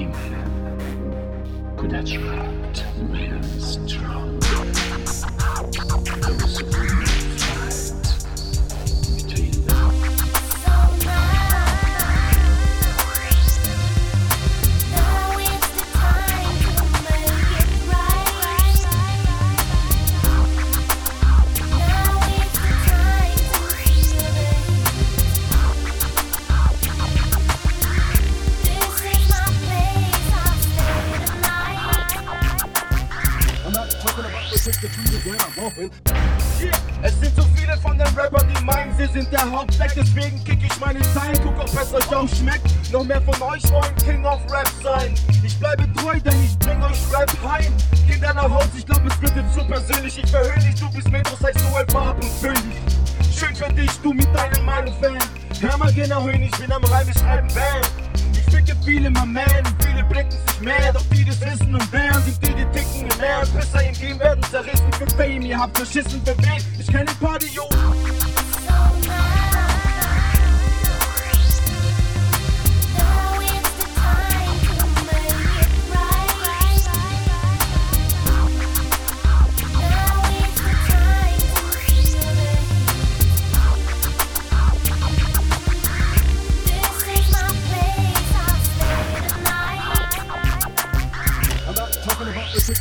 human. Could right man strong? Es sind so viele von den Rappern, die meinen, sie sind der Hauptdeck. Deswegen kick ich meine Zeilen, guck, ob es euch auch schmeckt. Noch mehr von euch wollen King of Rap sein. Ich bleibe treu, denn ich bring euch Rap heim. Kinder nach Hause, ich glaube, es wird jetzt zu persönlich. Ich verhöhne dich, du bist Metro, heißt so einfach ab und füllig. Schön für dich, du mit deinem Meinung-Fan. Hör mal genau hin, ich bin am Reime schreiben, Bam. Ich ficke viele, und viele blicken sich mehr. Doch die das wissen und wer sind die, die ticken im Meer. Pisser im Game werden zerrissen für Fame. Ihr habt verschissen wen? Ich kenne Party, yo.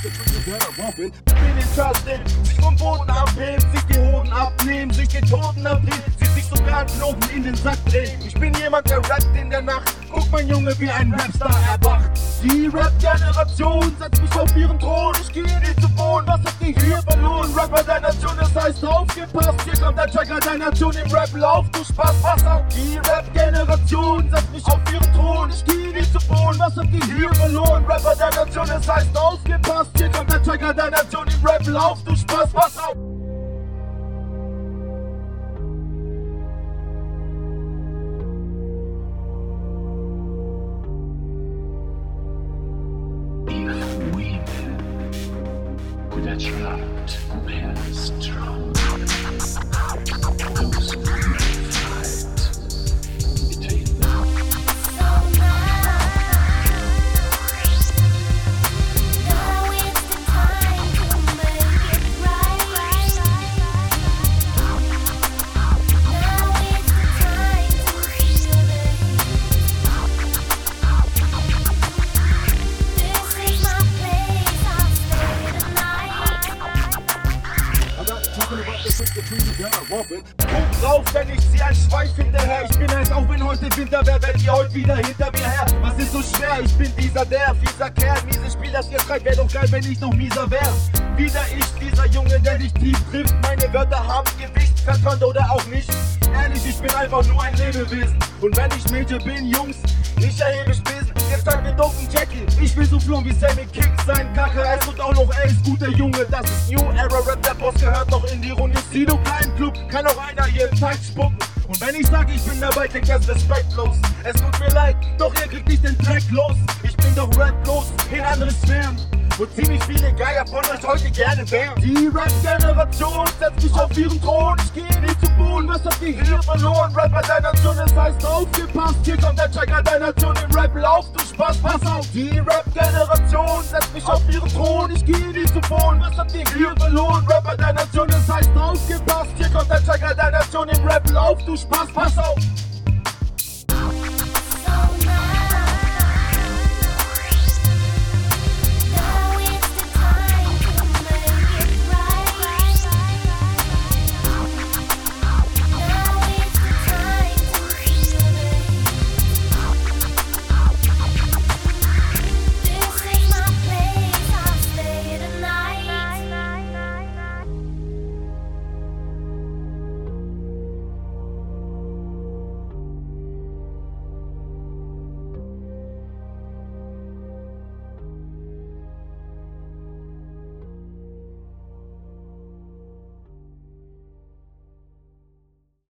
Bin in Justin, sich vom Boden abheben, sich die Hoden abnehmen, sich die Toten abdrehen, sie sich sogar Knoten in den Sack drehen. Ich bin jemand, der rappt in der Nacht. Guck mein Junge, wie ein Rapstar erwacht. Die Rap-Generation setzt mich auf ihren Thron. Ich gehe nicht zu Boden, was habt ihr hier verloren? Rapper der Nation, das heißt aufgepasst. Hier kommt der Tracker der Nation im Rap, lauf du Spaß, auf. Die Rap-Generation setzt mich auf ihren Thron. Ich gehe nicht zu Boden, was habt ihr hier Nation, das heißt aufgepasst. Hier kommt der Tracker der Nation im Rap, lauf du Spaß, pass auf. If we with a trapped and strong, Drauf, wenn ich sie als Schweif hinterher. Ich bin heiß, auch wenn heute Winter wäre, wenn ihr heute wieder hinter mir her. Was ist so schwer? Ich bin dieser der, fieser Kerl. Miese Spiel, das ihr treibt, wäre doch geil, wenn ich noch mieser wär. Wieder ich, dieser Junge, der dich tief trifft. Meine Wörter haben Gewicht, verkannt oder auch nicht. Ehrlich, ich bin einfach nur ein Lebewesen. Und wenn ich Mädchen bin, Jungs, ich erhebe Spesen. Jetzt sagen wir doofen Jackie. Ich will so flohen wie Sammy Kick sein. Kacke, es auch Ace, guter Junge. Das ist New Era Rap, der Boss gehört noch in die Runde. Sido, kein Club, kann auch einer hier Zeit spucken. Und wenn ich sag, ich bin dabei, klingt das respektlos. Es tut mir leid, doch ihr kriegt nicht den Dreck los. Ich bin doch raplos in andere Sphären. Wo ziemlich viele Geier von euch heute gerne wären. Die Rap-Generation setzt mich auf ihren Thron. Ich gehe nicht zu Boden, was habt ihr hier verloren? Rapper der Nation, das heißt aufgepasst. Hier kommt der Checker der Nation im Rap, lauf du Spaß, pass auf. Die Rap-Generation setzt mich auf ihren Thron. Ich gehe nicht zu Boden, was habt ihr hier verloren? Rapper der Nation, das heißt aufgepasst. Hier kommt der Checker der Nation im Rap, lauf du Spaß, pass auf.